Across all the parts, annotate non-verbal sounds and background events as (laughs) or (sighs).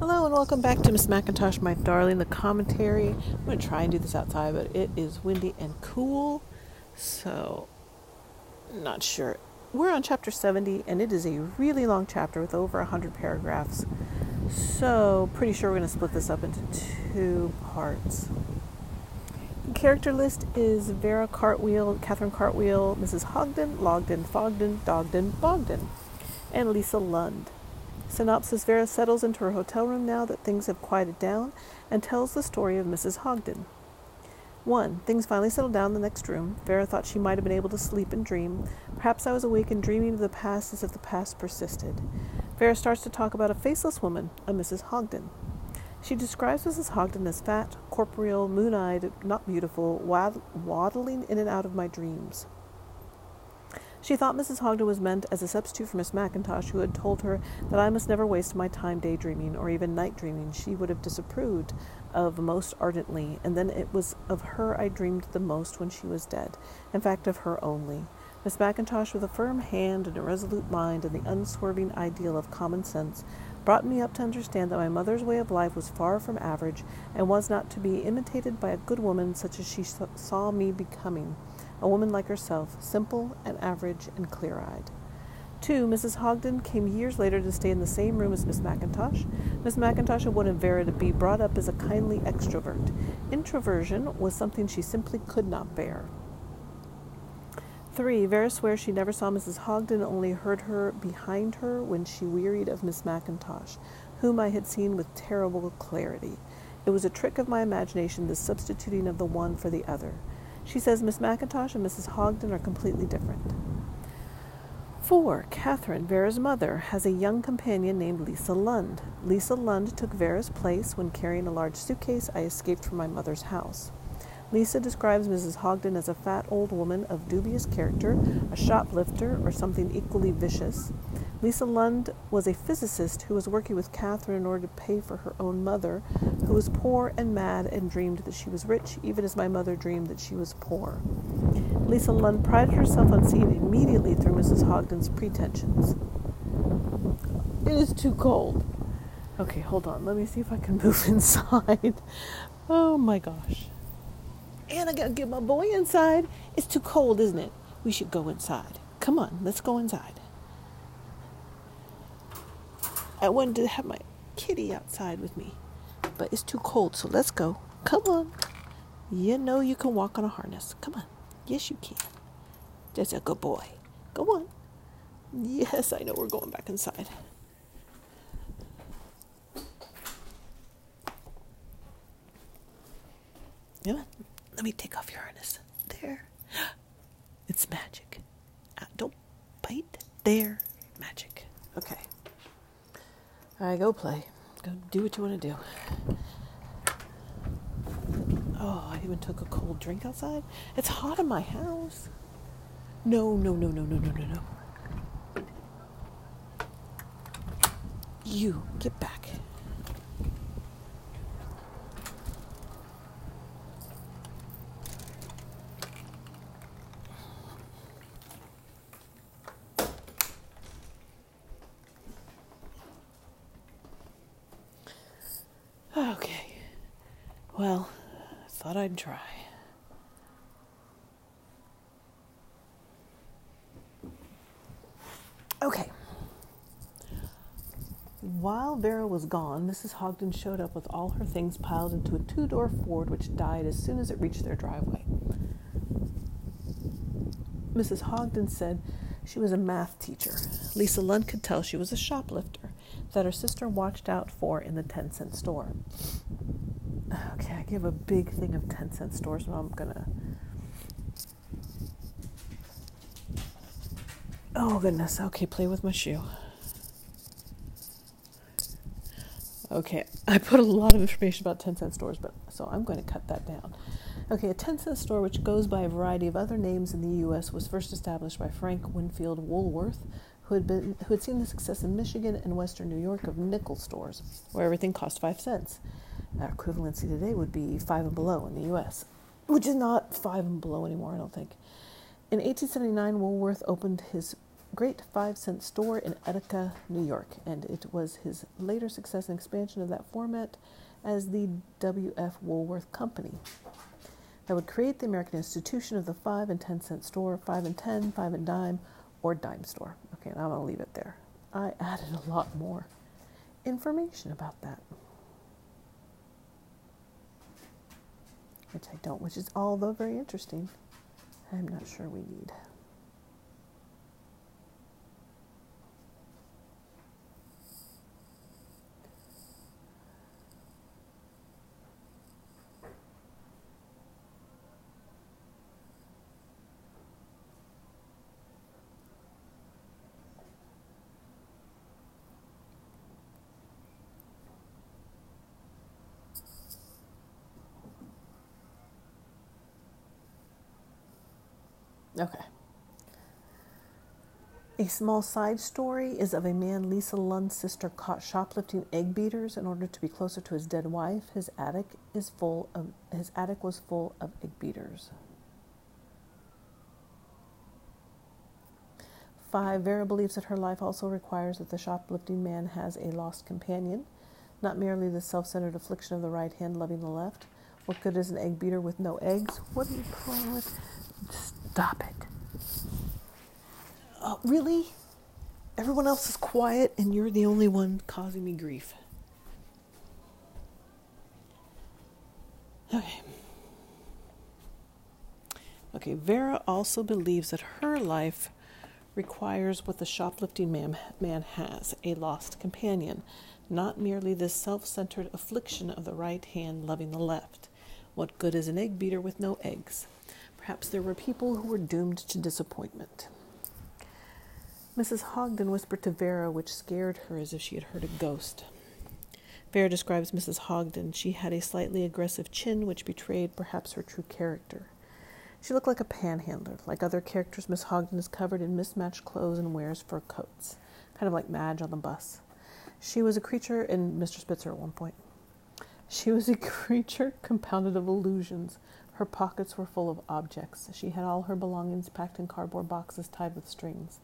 Hello and welcome back to Miss Macintosh, my darling. The commentary. I'm going to try and do this outside, but it is windy and cool, so not sure. We're on chapter 70, and it is a really long chapter with over 100 paragraphs. So, pretty sure we're going to split this up into two parts. The character list is Vera Cartwheel, Catherine Cartwheel, Mrs. Hogden, Logden, Fogden, Dogden, Bogden, and Lisa Lund. Synopsis Vera settles into her hotel room now that things have quieted down and tells the story of Mrs. Hogden. 1. Things finally settled down in the next room. Vera thought she might have been able to sleep and dream. Perhaps I was awake and dreaming of the past as if the past persisted. Vera starts to talk about a faceless woman, a Mrs. Hogden. She describes Mrs. Hogden as fat, corporeal, moon eyed, not beautiful, waddling in and out of my dreams. She thought Mrs. Hogden was meant as a substitute for Miss McIntosh, who had told her that I must never waste my time daydreaming or even night dreaming. She would have disapproved of most ardently, and then it was of her I dreamed the most when she was dead. In fact, of her only. Miss McIntosh, with a firm hand and a resolute mind and the unswerving ideal of common sense, brought me up to understand that my mother's way of life was far from average and was not to be imitated by a good woman such as she saw me becoming a woman like herself, simple and average and clear eyed. Two, Mrs. Hogden came years later to stay in the same room as Miss McIntosh. Miss McIntosh wanted Vera to be brought up as a kindly extrovert. Introversion was something she simply could not bear. Three, Vera swears she never saw Mrs. Hogden, only heard her behind her when she wearied of Miss McIntosh, whom I had seen with terrible clarity. It was a trick of my imagination, the substituting of the one for the other. She says Miss McIntosh and Mrs. Hogden are completely different. 4. Catherine, Vera's mother, has a young companion named Lisa Lund. Lisa Lund took Vera's place when carrying a large suitcase I escaped from my mother's house. Lisa describes Mrs. Hogden as a fat old woman of dubious character, a shoplifter, or something equally vicious. Lisa Lund was a physicist who was working with Catherine in order to pay for her own mother, who was poor and mad and dreamed that she was rich, even as my mother dreamed that she was poor. Lisa Lund prided herself on seeing immediately through Mrs. Hogden's pretensions. It is too cold. Okay, hold on. Let me see if I can (laughs) move inside. Oh my gosh. And I gotta get my boy inside. It's too cold, isn't it? We should go inside. Come on, let's go inside. I wanted to have my kitty outside with me, but it's too cold, so let's go. Come on. You know you can walk on a harness. Come on. Yes, you can. That's a good boy. Go on. Yes, I know we're going back inside. Come on. Let me take off your harness. There. (gasps) It's magic. Uh, don't bite. There. All right, go play. Go do what you want to do. Oh, I even took a cold drink outside. It's hot in my house. No, no, no, no, no, no, no, no. You, get back. Okay. Well, I thought I'd try. Okay. While Vera was gone, Mrs. Hogden showed up with all her things piled into a two door Ford which died as soon as it reached their driveway. Mrs. Hogden said she was a math teacher. Lisa Lund could tell she was a shoplifter that her sister watched out for in the 10 cent store. I give a big thing of 10 cent stores, so I'm gonna. Oh, goodness. Okay, play with my shoe. Okay, I put a lot of information about 10 cent stores, but so I'm going to cut that down. Okay, a 10 cent store, which goes by a variety of other names in the U.S., was first established by Frank Winfield Woolworth, who had been who had seen the success in Michigan and Western New York of nickel stores, where everything cost five cents. Our equivalency today would be five and below in the U.S., which is not five and below anymore, I don't think. In 1879, Woolworth opened his great five cent store in Utica, New York, and it was his later success and expansion of that format as the W.F. Woolworth Company that would create the American institution of the five and ten cent store, five and ten, five and dime, or dime store. Okay, I'm going to leave it there. I added a lot more information about that. Which I don't, which is although very interesting, I'm not sure we need. Okay. A small side story is of a man Lisa Lund's sister caught shoplifting egg beaters in order to be closer to his dead wife. His attic is full of his attic was full of egg beaters. Five, Vera believes that her life also requires that the shoplifting man has a lost companion, not merely the self centered affliction of the right hand loving the left. What good is an egg beater with no eggs? What are you playing with? Stop it. Uh, really? Everyone else is quiet and you're the only one causing me grief. Okay. Okay, Vera also believes that her life requires what the shoplifting man, man has a lost companion, not merely the self centered affliction of the right hand loving the left. What good is an egg beater with no eggs? Perhaps there were people who were doomed to disappointment. Mrs. Hogden whispered to Vera, which scared her as if she had heard a ghost. Vera describes Mrs. Hogden. She had a slightly aggressive chin, which betrayed perhaps her true character. She looked like a panhandler. Like other characters, Miss Hogden is covered in mismatched clothes and wears fur coats, kind of like Madge on the bus. She was a creature in Mr. Spitzer at one point. She was a (laughs) creature compounded of illusions, her pockets were full of objects. She had all her belongings packed in cardboard boxes tied with strings.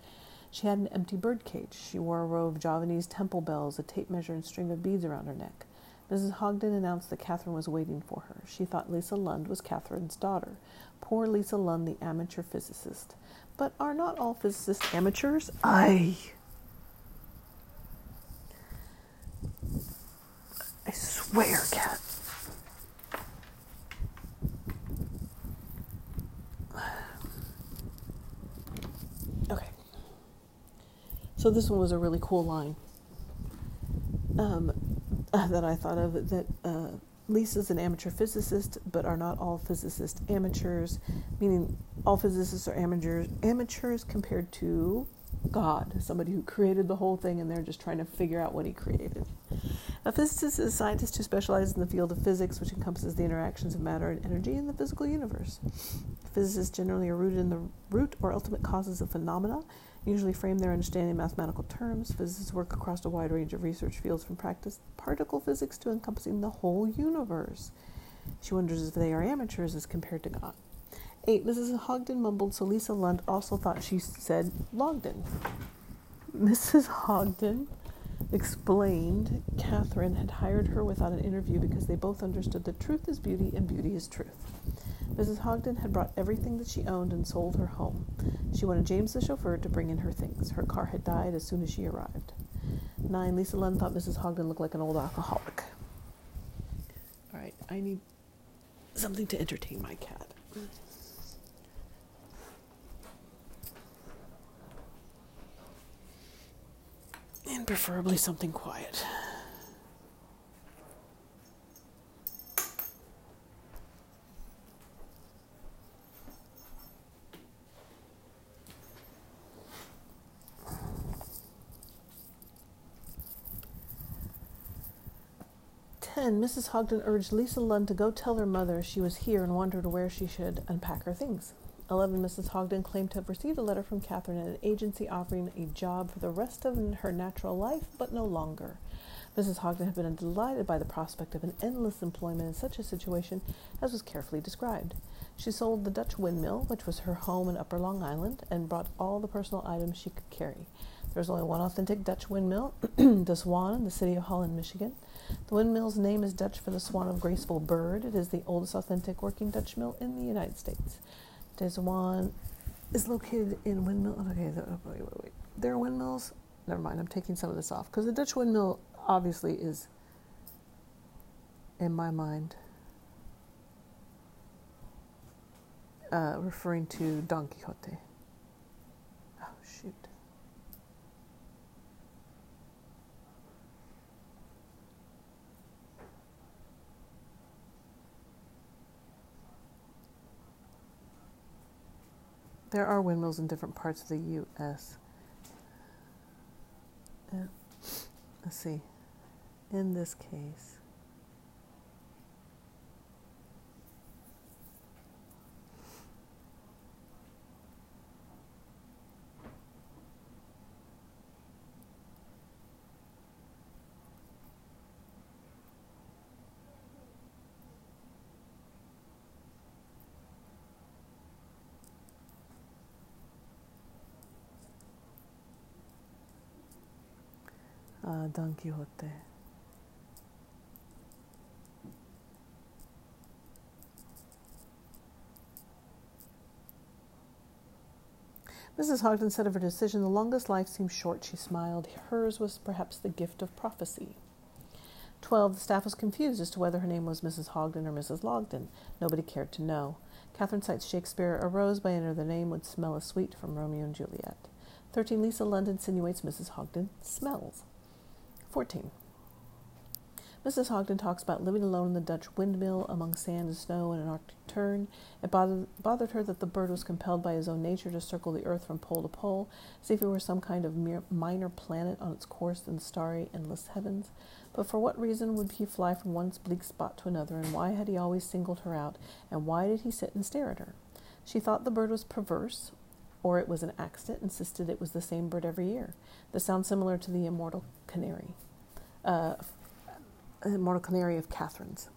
She had an empty bird cage. She wore a row of Javanese temple bells, a tape measure, and string of beads around her neck. Mrs. Hogden announced that Catherine was waiting for her. She thought Lisa Lund was Catherine's daughter. Poor Lisa Lund, the amateur physicist. But are not all physicists amateurs? I. I swear, Cat. So this one was a really cool line um, (laughs) that I thought of that uh, Lisa's an amateur physicist, but are not all physicists amateurs, meaning all physicists are amateurs, amateurs compared to God, somebody who created the whole thing and they're just trying to figure out what he created. A physicist is a scientist who specializes in the field of physics, which encompasses the interactions of matter and energy in the physical universe. Physicists generally are rooted in the root or ultimate causes of phenomena usually frame their understanding in mathematical terms. Physicists work across a wide range of research fields from practice particle physics to encompassing the whole universe. She wonders if they are amateurs as compared to God. 8. Mrs. Hogden mumbled, so Lisa Lund also thought she said Logden. Mrs. Hogden explained Catherine had hired her without an interview because they both understood that truth is beauty and beauty is truth. Mrs. Hogden had brought everything that she owned and sold her home. She wanted James the chauffeur to bring in her things. Her car had died as soon as she arrived. Nine, Lisa Lund thought Mrs. Hogden looked like an old alcoholic. All right, I need something to entertain my cat. And preferably something quiet. 10, Mrs. Hogden urged Lisa Lund to go tell her mother she was here and wondered where she should unpack her things. 11, Mrs. Hogden claimed to have received a letter from Catherine at an agency offering a job for the rest of her natural life, but no longer. Mrs. Hogden had been delighted by the prospect of an endless employment in such a situation as was carefully described. She sold the Dutch windmill, which was her home in Upper Long Island, and brought all the personal items she could carry. There was only one authentic Dutch windmill, (clears throat) the Swan, in the city of Holland, Michigan. The windmill's name is Dutch for the swan of graceful bird. It is the oldest authentic working Dutch mill in the United States. De Zwaan is located in windmill. Okay, wait, wait, wait. There are windmills. Never mind. I'm taking some of this off because the Dutch windmill obviously is, in my mind, uh, referring to Don Quixote. Oh, shoot. There are windmills in different parts of the U.S. Yeah. Uh, let's see. In this case, uh, Don Quixote. Mrs. Hogden said of her decision, The longest life seems short, she smiled. Hers was perhaps the gift of prophecy. 12. The staff was confused as to whether her name was Mrs. Hogden or Mrs. Logden. Nobody cared to know. Catherine cites Shakespeare, A rose by any other name would smell as sweet from Romeo and Juliet. 13. Lisa Lund insinuates Mrs. Hogden smells. 14. Mrs. Hogden talks about living alone in the Dutch windmill among sand and snow in an Arctic tern. It bothered, bothered her that the bird was compelled by his own nature to circle the earth from pole to pole, as if it were some kind of mere, minor planet on its course in the starry, endless heavens. But for what reason would he fly from one bleak spot to another, and why had he always singled her out, and why did he sit and stare at her? She thought the bird was perverse, or it was an accident, insisted it was the same bird every year. This sounds similar to the immortal canary, uh, immortal canary of Catherine's.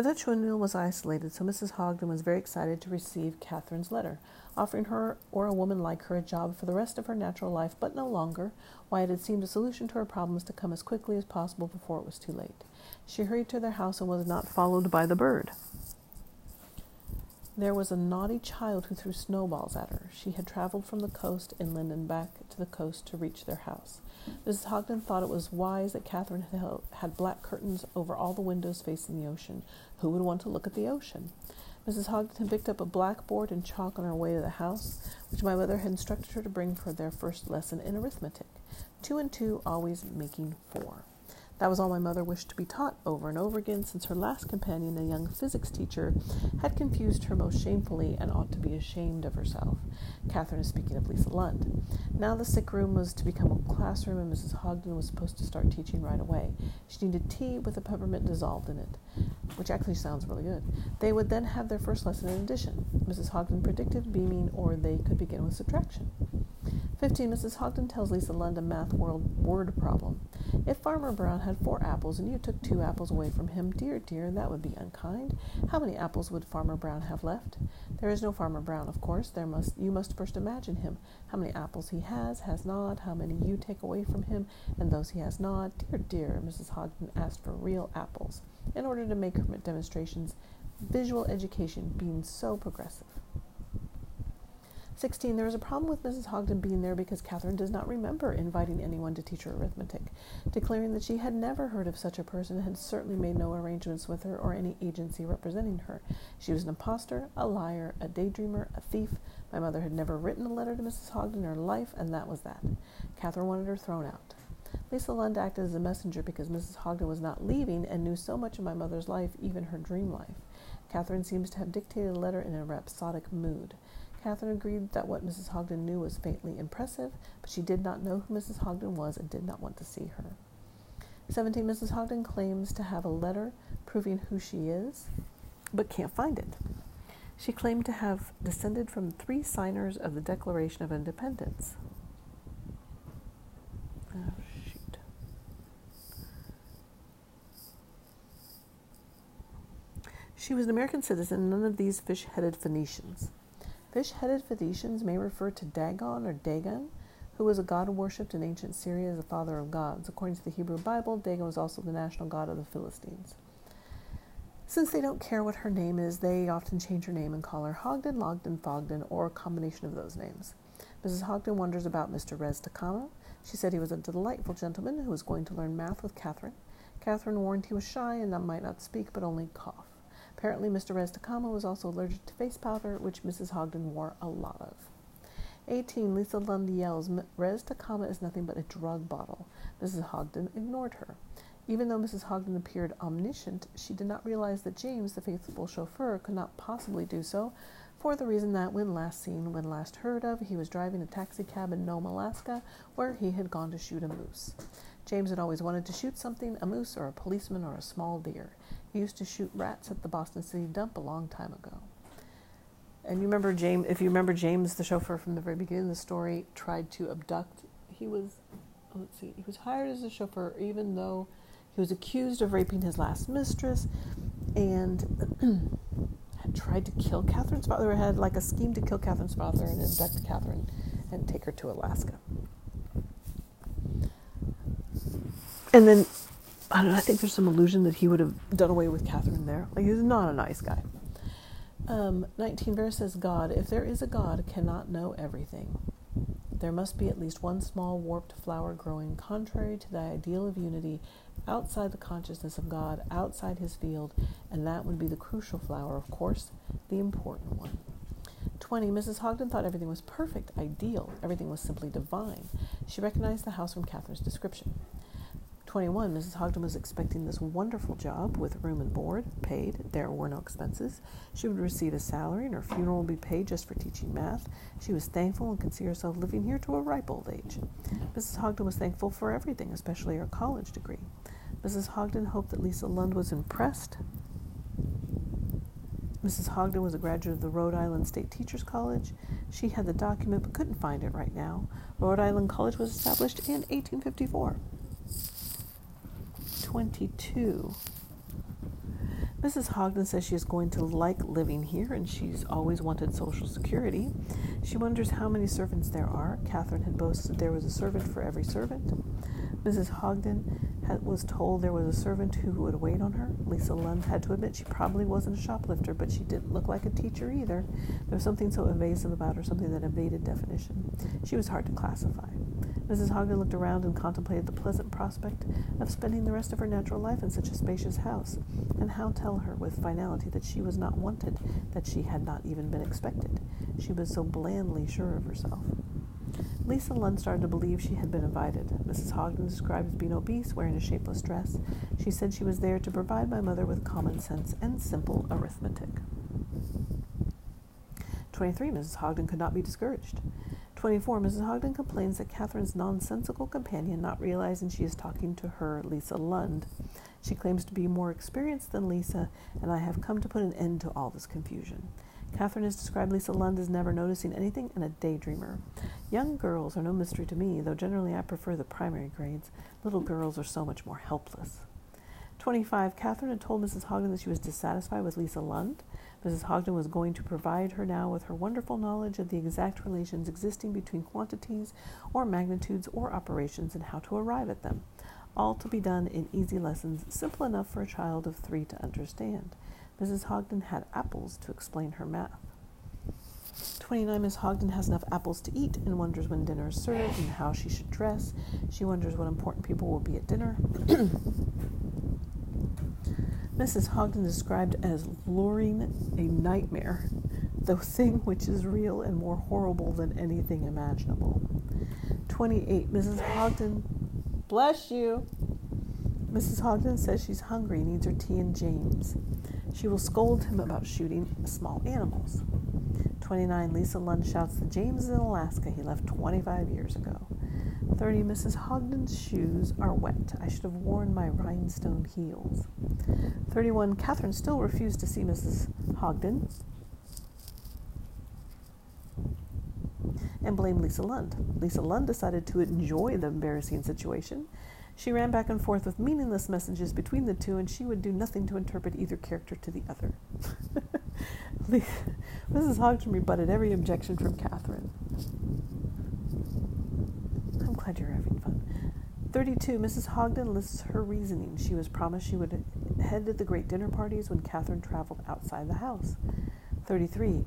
The Dutch windmill was isolated, so Mrs. Hogden was very excited to receive Catherine's letter, offering her or a woman like her a job for the rest of her natural life, but no longer, why it had seemed a solution to her problems to come as quickly as possible before it was too late. She hurried to their house and was not followed by the bird. There was a naughty child who threw snowballs at her. She had traveled from the coast inland and back to the coast to reach their house. Mrs. Hogden thought it was wise that Catherine had black curtains over all the windows facing the ocean. Who would want to look at the ocean? Mrs. Hogden picked up a blackboard and chalk on her way to the house, which my mother had instructed her to bring for their first lesson in arithmetic. Two and two always making four. That was all my mother wished to be taught over and over again, since her last companion, a young physics teacher, had confused her most shamefully and ought to be ashamed of herself. Catherine is speaking of Lisa Lund. Now the sick room was to become a classroom, and Mrs. Hogden was supposed to start teaching right away. She needed tea with a peppermint dissolved in it, which actually sounds really good. They would then have their first lesson in addition. Mrs. Hogden predicted beaming, or they could begin with subtraction. 15. Mrs. Hogden tells Lisa Lund a math world word problem. If Farmer Brown had four apples and you took two apples away from him, dear, dear, that would be unkind. How many apples would Farmer Brown have left? There is no Farmer Brown, of course. There must you must first imagine him. How many apples he has, has not, how many you take away from him, and those he has not. Dear, dear, Mrs. Hogden asked for real apples in order to make her demonstrations visual education being so progressive. 16. There is a problem with Mrs. Hogden being there because Catherine does not remember inviting anyone to teach her arithmetic, declaring that she had never heard of such a person and had certainly made no arrangements with her or any agency representing her. She was an impostor, a liar, a daydreamer, a thief. My mother had never written a letter to Mrs. Hogden in her life, and that was that. Catherine wanted her thrown out. Lisa Lund acted as a messenger because Mrs. Hogden was not leaving and knew so much of my mother's life, even her dream life. Catherine seems to have dictated a letter in a rhapsodic mood. Catherine agreed that what Mrs. Hogden knew was faintly impressive, but she did not know who Mrs. Hogden was and did not want to see her. 17. Mrs. Hogden claims to have a letter proving who she is, but can't find it. She claimed to have descended from three signers of the Declaration of Independence. Oh, shoot. She was an American citizen, none of these fish headed Phoenicians. Fish headed Phoenicians may refer to Dagon or Dagon, who was a god worshipped in ancient Syria as the father of gods. According to the Hebrew Bible, Dagon was also the national god of the Philistines. Since they don't care what her name is, they often change her name and call her Hogden, Logden, Fogden, or a combination of those names. Mrs. Hogden wonders about Mr. Rez Takama. She said he was a delightful gentleman who was going to learn math with Catherine. Catherine warned he was shy and might not speak but only cough. Apparently, Mr. Rez Takama was also allergic to face powder, which Mrs. Hogden wore a lot of. 18. Lisa Lund yells, Rez Takama is nothing but a drug bottle. Mrs. Hogden ignored her. Even though Mrs. Hogden appeared omniscient, she did not realize that James, the faithful chauffeur, could not possibly do so, for the reason that when last seen, when last heard of, he was driving a taxicab in Nome, Alaska, where he had gone to shoot a moose. James had always wanted to shoot something, a moose or a policeman or a small deer. He used to shoot rats at the Boston City dump a long time ago. And you remember James, if you remember James, the chauffeur from the very beginning of the story, tried to abduct. He was, let's see, he was hired as a chauffeur even though he was accused of raping his last mistress and (clears throat) had tried to kill Catherine's father, had like a scheme to kill Catherine's father and abduct Catherine and take her to Alaska. And then I don't know, I think there's some illusion that he would have done away with Catherine there. Like, he's not a nice guy. Um, 19 verse says, God, if there is a God, cannot know everything. There must be at least one small warped flower growing contrary to the ideal of unity outside the consciousness of God, outside his field, and that would be the crucial flower, of course, the important one. 20. Mrs. Hogden thought everything was perfect, ideal. Everything was simply divine. She recognized the house from Catherine's description. 21, Mrs. Hogden was expecting this wonderful job with room and board paid. There were no expenses. She would receive a salary, and her funeral would be paid just for teaching math. She was thankful and could see herself living here to a ripe old age. Mrs. Hogden was thankful for everything, especially her college degree. Mrs. Hogden hoped that Lisa Lund was impressed. Mrs. Hogden was a graduate of the Rhode Island State Teachers College. She had the document but couldn't find it right now. Rhode Island College was established in 1854. 22. Mrs. Hogden says she is going to like living here and she's always wanted Social Security. She wonders how many servants there are. Catherine had boasted there was a servant for every servant. Mrs. Hogden had, was told there was a servant who would wait on her. Lisa Lund had to admit she probably wasn't a shoplifter, but she didn't look like a teacher either. There was something so evasive about her, something that evaded definition. She was hard to classify. Mrs. Hogden looked around and contemplated the pleasant prospect of spending the rest of her natural life in such a spacious house, and how tell her with finality that she was not wanted, that she had not even been expected. She was so blandly sure of herself. Lisa Lund started to believe she had been invited. Mrs. Hogden described as being obese, wearing a shapeless dress. She said she was there to provide my mother with common sense and simple arithmetic. 23. Mrs. Hogden could not be discouraged. 24. Mrs. Hogden complains that Catherine's nonsensical companion, not realizing she is talking to her, Lisa Lund. She claims to be more experienced than Lisa, and I have come to put an end to all this confusion. Catherine has described Lisa Lund as never noticing anything and a daydreamer. Young girls are no mystery to me, though generally I prefer the primary grades. Little girls are so much more helpless. 25. Catherine had told Mrs. Hogden that she was dissatisfied with Lisa Lund. Mrs. Hogden was going to provide her now with her wonderful knowledge of the exact relations existing between quantities or magnitudes or operations and how to arrive at them. All to be done in easy lessons, simple enough for a child of three to understand. Mrs. Hogden had apples to explain her math. 29. Miss Hogden has enough apples to eat and wonders when dinner is served and how she should dress. She wonders what important people will be at dinner. (clears throat) Mrs. Hogden described as luring a nightmare, the thing which is real and more horrible than anything imaginable. 28. Mrs. Hogden, bless you. Mrs. Hogden says she's hungry, needs her tea and James. She will scold him about shooting small animals. 29. Lisa Lund shouts that James is in Alaska. He left 25 years ago. 30. Mrs. Hogden's shoes are wet. I should have worn my rhinestone heels. 31. Catherine still refused to see Mrs. Hogden and blamed Lisa Lund. Lisa Lund decided to enjoy the embarrassing situation. She ran back and forth with meaningless messages between the two, and she would do nothing to interpret either character to the other. (laughs) Mrs. (laughs) Hogden rebutted every objection from Catherine. Glad you're having fun. 32. Mrs. Hogden lists her reasoning. She was promised she would head to the great dinner parties when Catherine traveled outside the house. 33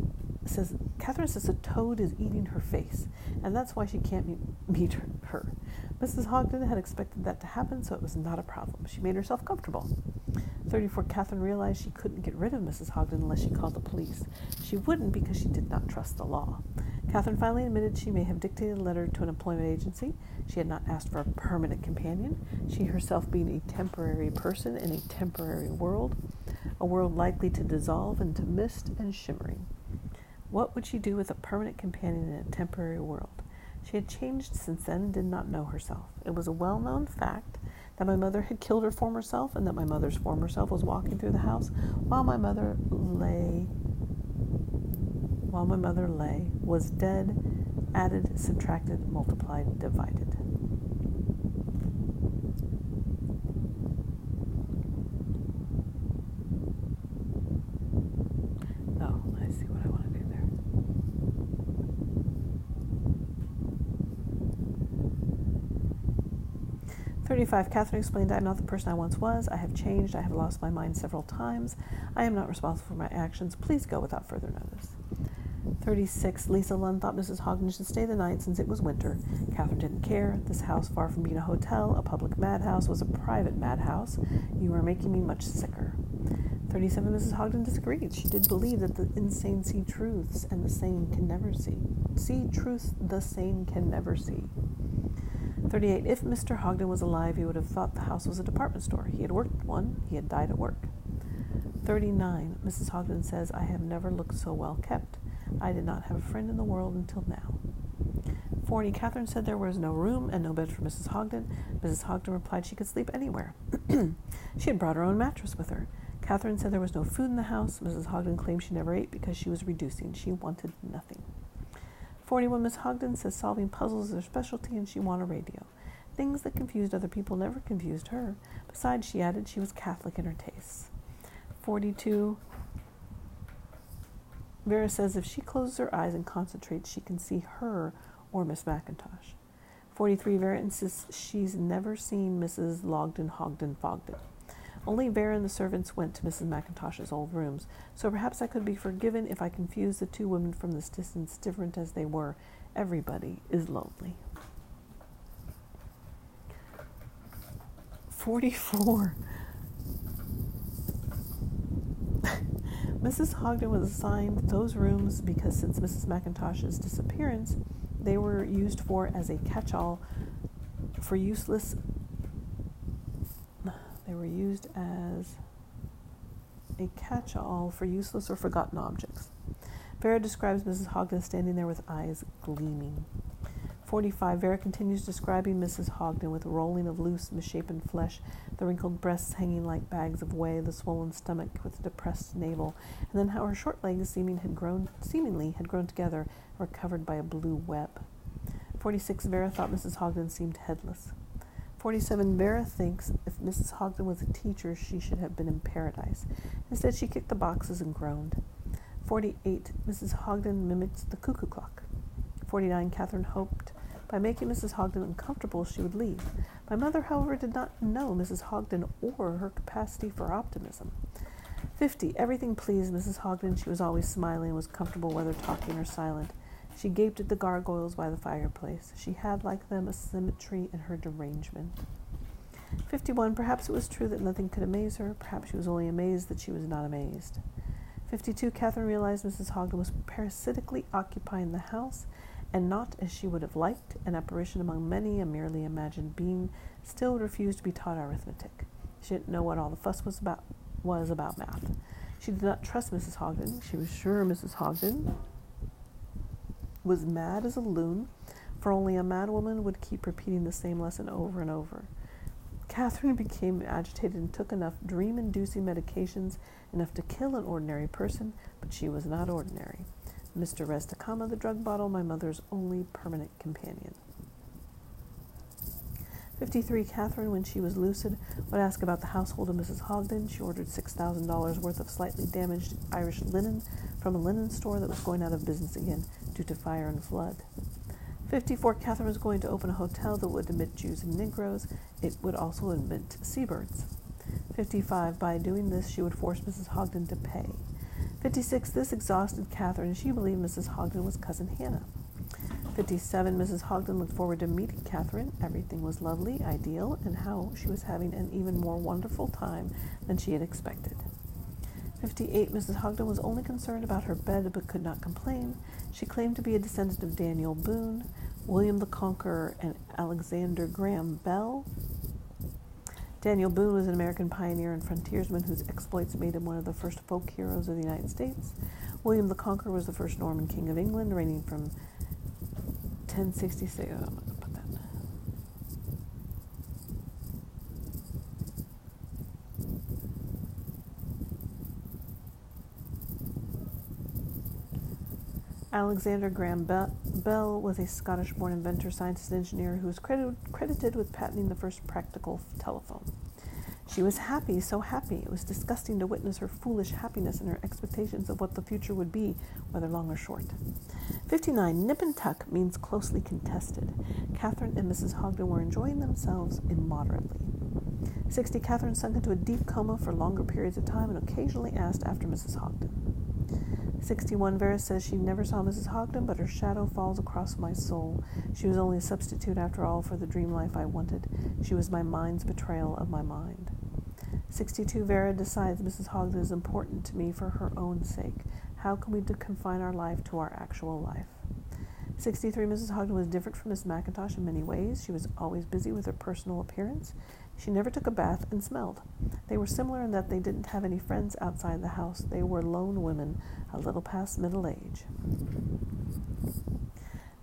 says Catherine says a toad is eating her face, and that's why she can't meet, meet her, her. Mrs. Hogden had expected that to happen, so it was not a problem. She made herself comfortable. 34. Catherine realized she couldn't get rid of Mrs. Hogden unless she called the police. She wouldn't because she did not trust the law. Catherine finally admitted she may have dictated a letter to an employment agency. She had not asked for a permanent companion, she herself being a temporary person in a temporary world, a world likely to dissolve into mist and shimmering. What would she do with a permanent companion in a temporary world? She had changed since then and did not know herself. It was a well known fact that my mother had killed her former self and that my mother's former self was walking through the house while my mother lay while my mother lay was dead added subtracted multiplied divided oh i see what i want to do there 35. Catherine explained, I am not the person I once was. I have changed. I have lost my mind several times. I am not responsible for my actions. Please go without further notice. 36. Lisa Lund thought Mrs. Hogden should stay the night since it was winter. Catherine didn't care. This house, far from being a hotel, a public madhouse, was a private madhouse. You are making me much sicker. 37. Mrs. Hogden disagreed. She did believe that the insane see truths and the sane can never see. See truths the sane can never see. 38. If Mr. Hogden was alive, he would have thought the house was a department store. He had worked one, he had died at work. 39. Mrs. Hogden says, I have never looked so well kept. I did not have a friend in the world until now. 40. Catherine said there was no room and no bed for Mrs. Hogden. Mrs. Hogden replied she could sleep anywhere. (clears throat) she had brought her own mattress with her. Catherine said there was no food in the house. Mrs. Hogden claimed she never ate because she was reducing. She wanted nothing. 41 Miss Hogden says solving puzzles is her specialty and she won a radio. Things that confused other people never confused her. Besides, she added, she was Catholic in her tastes. 42 Vera says if she closes her eyes and concentrates, she can see her or Miss McIntosh. 43 Vera insists she's never seen Mrs. Logden, Hogden, Fogden. Only Vera and the servants went to Mrs. McIntosh's old rooms, so perhaps I could be forgiven if I confused the two women from this distance, different as they were. Everybody is lonely. 44. Mrs. Hogden was assigned those rooms because since Mrs. McIntosh's disappearance, they were used for as a catch all for useless (sighs) they were used as a catch all for useless or forgotten objects. Vera describes Mrs. Hogden standing there with eyes gleaming. 45. Vera continues describing Mrs. Hogden with rolling of loose, misshapen flesh, the wrinkled breasts hanging like bags of whey, the swollen stomach with the depressed navel, and then how her short legs seeming had grown, seemingly had grown together and were covered by a blue web. 46. Vera thought Mrs. Hogden seemed headless. 47. Vera thinks if Mrs. Hogden was a teacher, she should have been in paradise. Instead, she kicked the boxes and groaned. 48. Mrs. Hogden mimicked the cuckoo clock. 49. Catherine hoped by making Mrs. Hogden uncomfortable, she would leave. My mother, however, did not know Mrs. Hogden or her capacity for optimism. 50. Everything pleased Mrs. Hogden. She was always smiling and was comfortable whether talking or silent. She gaped at the gargoyles by the fireplace. She had, like them, a symmetry in her derangement. 51. Perhaps it was true that nothing could amaze her. Perhaps she was only amazed that she was not amazed. 52. Catherine realized Mrs. Hogden was parasitically occupying the house, and not as she would have liked, an apparition among many, a merely imagined being, still refused to be taught arithmetic. She didn't know what all the fuss was about was about math. She did not trust Mrs. Hogden. She was sure Mrs. Hogden was mad as a loon, for only a mad woman would keep repeating the same lesson over and over. Catherine became agitated and took enough dream inducing medications, enough to kill an ordinary person, but she was not ordinary. Mr. Rez da Cama, the drug bottle, my mother's only permanent companion. 53. Catherine, when she was lucid, would ask about the household of Mrs. Hogden. She ordered $6,000 worth of slightly damaged Irish linen from a linen store that was going out of business again due to fire and flood. 54. Catherine was going to open a hotel that would admit Jews and Negroes. It would also admit seabirds. 55. By doing this, she would force Mrs. Hogden to pay. 56. This exhausted Catherine, she believed Mrs. Hogden was cousin Hannah. 57. Mrs. Hogden looked forward to meeting Catherine. Everything was lovely, ideal, and how she was having an even more wonderful time than she had expected. 58. Mrs. Hogden was only concerned about her bed but could not complain. She claimed to be a descendant of Daniel Boone, William the Conqueror, and Alexander Graham Bell. Daniel Boone was an American pioneer and frontiersman whose exploits made him one of the first folk heroes of the United States. William the Conqueror was the first Norman king of England, reigning from 1066. Oh, I'm going to put that. Alexander Graham Bell was a Scottish born inventor, scientist, and engineer who was credited, credited with patenting the first practical telephone. She was happy, so happy. It was disgusting to witness her foolish happiness and her expectations of what the future would be, whether long or short. 59. Nip and tuck means closely contested. Catherine and Mrs. Hogden were enjoying themselves immoderately. 60. Catherine sunk into a deep coma for longer periods of time and occasionally asked after Mrs. Hogden. 61. Vera says she never saw Mrs. Hogden, but her shadow falls across my soul. She was only a substitute, after all, for the dream life I wanted. She was my mind's betrayal of my mind. 62. Vera decides Mrs. Hogden is important to me for her own sake. How can we confine our life to our actual life? 63. Mrs. Hogden was different from Miss McIntosh in many ways. She was always busy with her personal appearance. She never took a bath and smelled. They were similar in that they didn't have any friends outside the house. They were lone women, a little past middle age.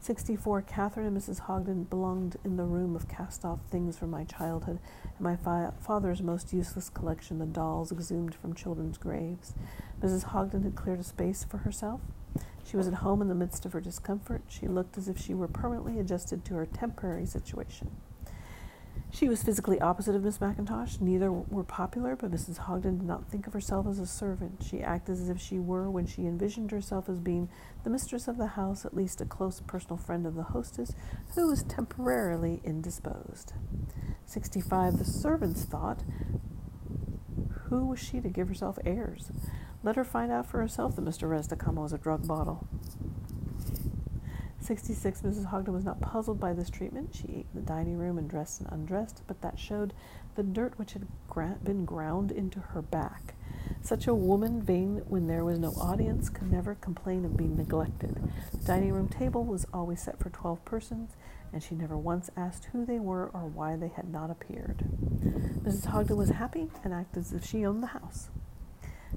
64. Catherine and Mrs. Hogden belonged in the room of cast off things from my childhood and my father's most useless collection, the dolls exhumed from children's graves. Mrs. Hogden had cleared a space for herself. She was at home in the midst of her discomfort. She looked as if she were permanently adjusted to her temporary situation. She was physically opposite of Miss McIntosh. Neither were popular, but Mrs. Hogden did not think of herself as a servant. She acted as if she were when she envisioned herself as being the mistress of the house, at least a close personal friend of the hostess, who was temporarily indisposed. 65. The servants thought, who was she to give herself airs? Let her find out for herself that Mr. Cama was a drug bottle. 66. Mrs. Hogden was not puzzled by this treatment. She ate in the dining room and dressed and undressed, but that showed the dirt which had gra- been ground into her back. Such a woman, vain when there was no audience, could never complain of being neglected. The dining room table was always set for twelve persons, and she never once asked who they were or why they had not appeared. Mrs. Hogden was happy and acted as if she owned the house.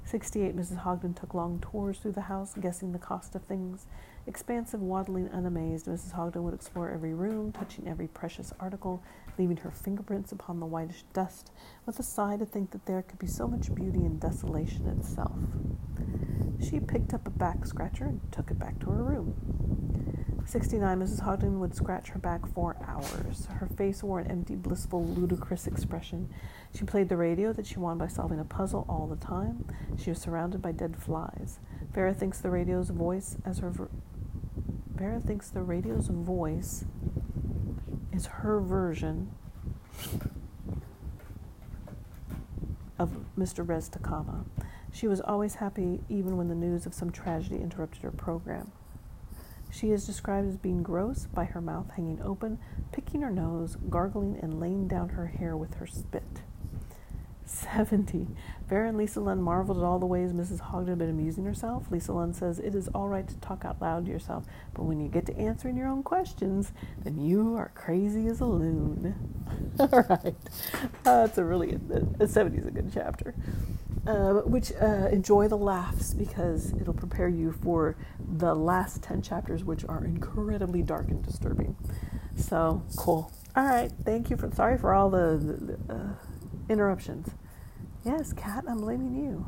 68. Mrs. Hogden took long tours through the house, guessing the cost of things. Expansive, waddling, unamazed, Mrs. Hogden would explore every room, touching every precious article, leaving her fingerprints upon the whitish dust, with a sigh to think that there could be so much beauty in desolation itself. She picked up a back scratcher and took it back to her room. 69. Mrs. Hogden would scratch her back for hours. Her face wore an empty, blissful, ludicrous expression. She played the radio that she won by solving a puzzle all the time. She was surrounded by dead flies. Vera thinks the radio's voice as her ver- Vera thinks the radio's voice is her version of Mr. Rez da Cama. She was always happy even when the news of some tragedy interrupted her program. She is described as being gross by her mouth hanging open, picking her nose, gargling, and laying down her hair with her spit. 70. Vera and Lisa Lund marveled at all the ways Mrs. Hogden had been amusing herself. Lisa Lund says, It is all right to talk out loud to yourself, but when you get to answering your own questions, then you are crazy as a loon. (laughs) all right. Uh, that's a really, uh, 70 is a good chapter. Uh, which uh, enjoy the laughs because it'll prepare you for the last 10 chapters, which are incredibly dark and disturbing. So cool. All right. Thank you for, sorry for all the, the, uh, interruptions. Yes, Kat, I'm blaming you.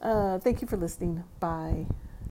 Uh, thank you for listening. Bye.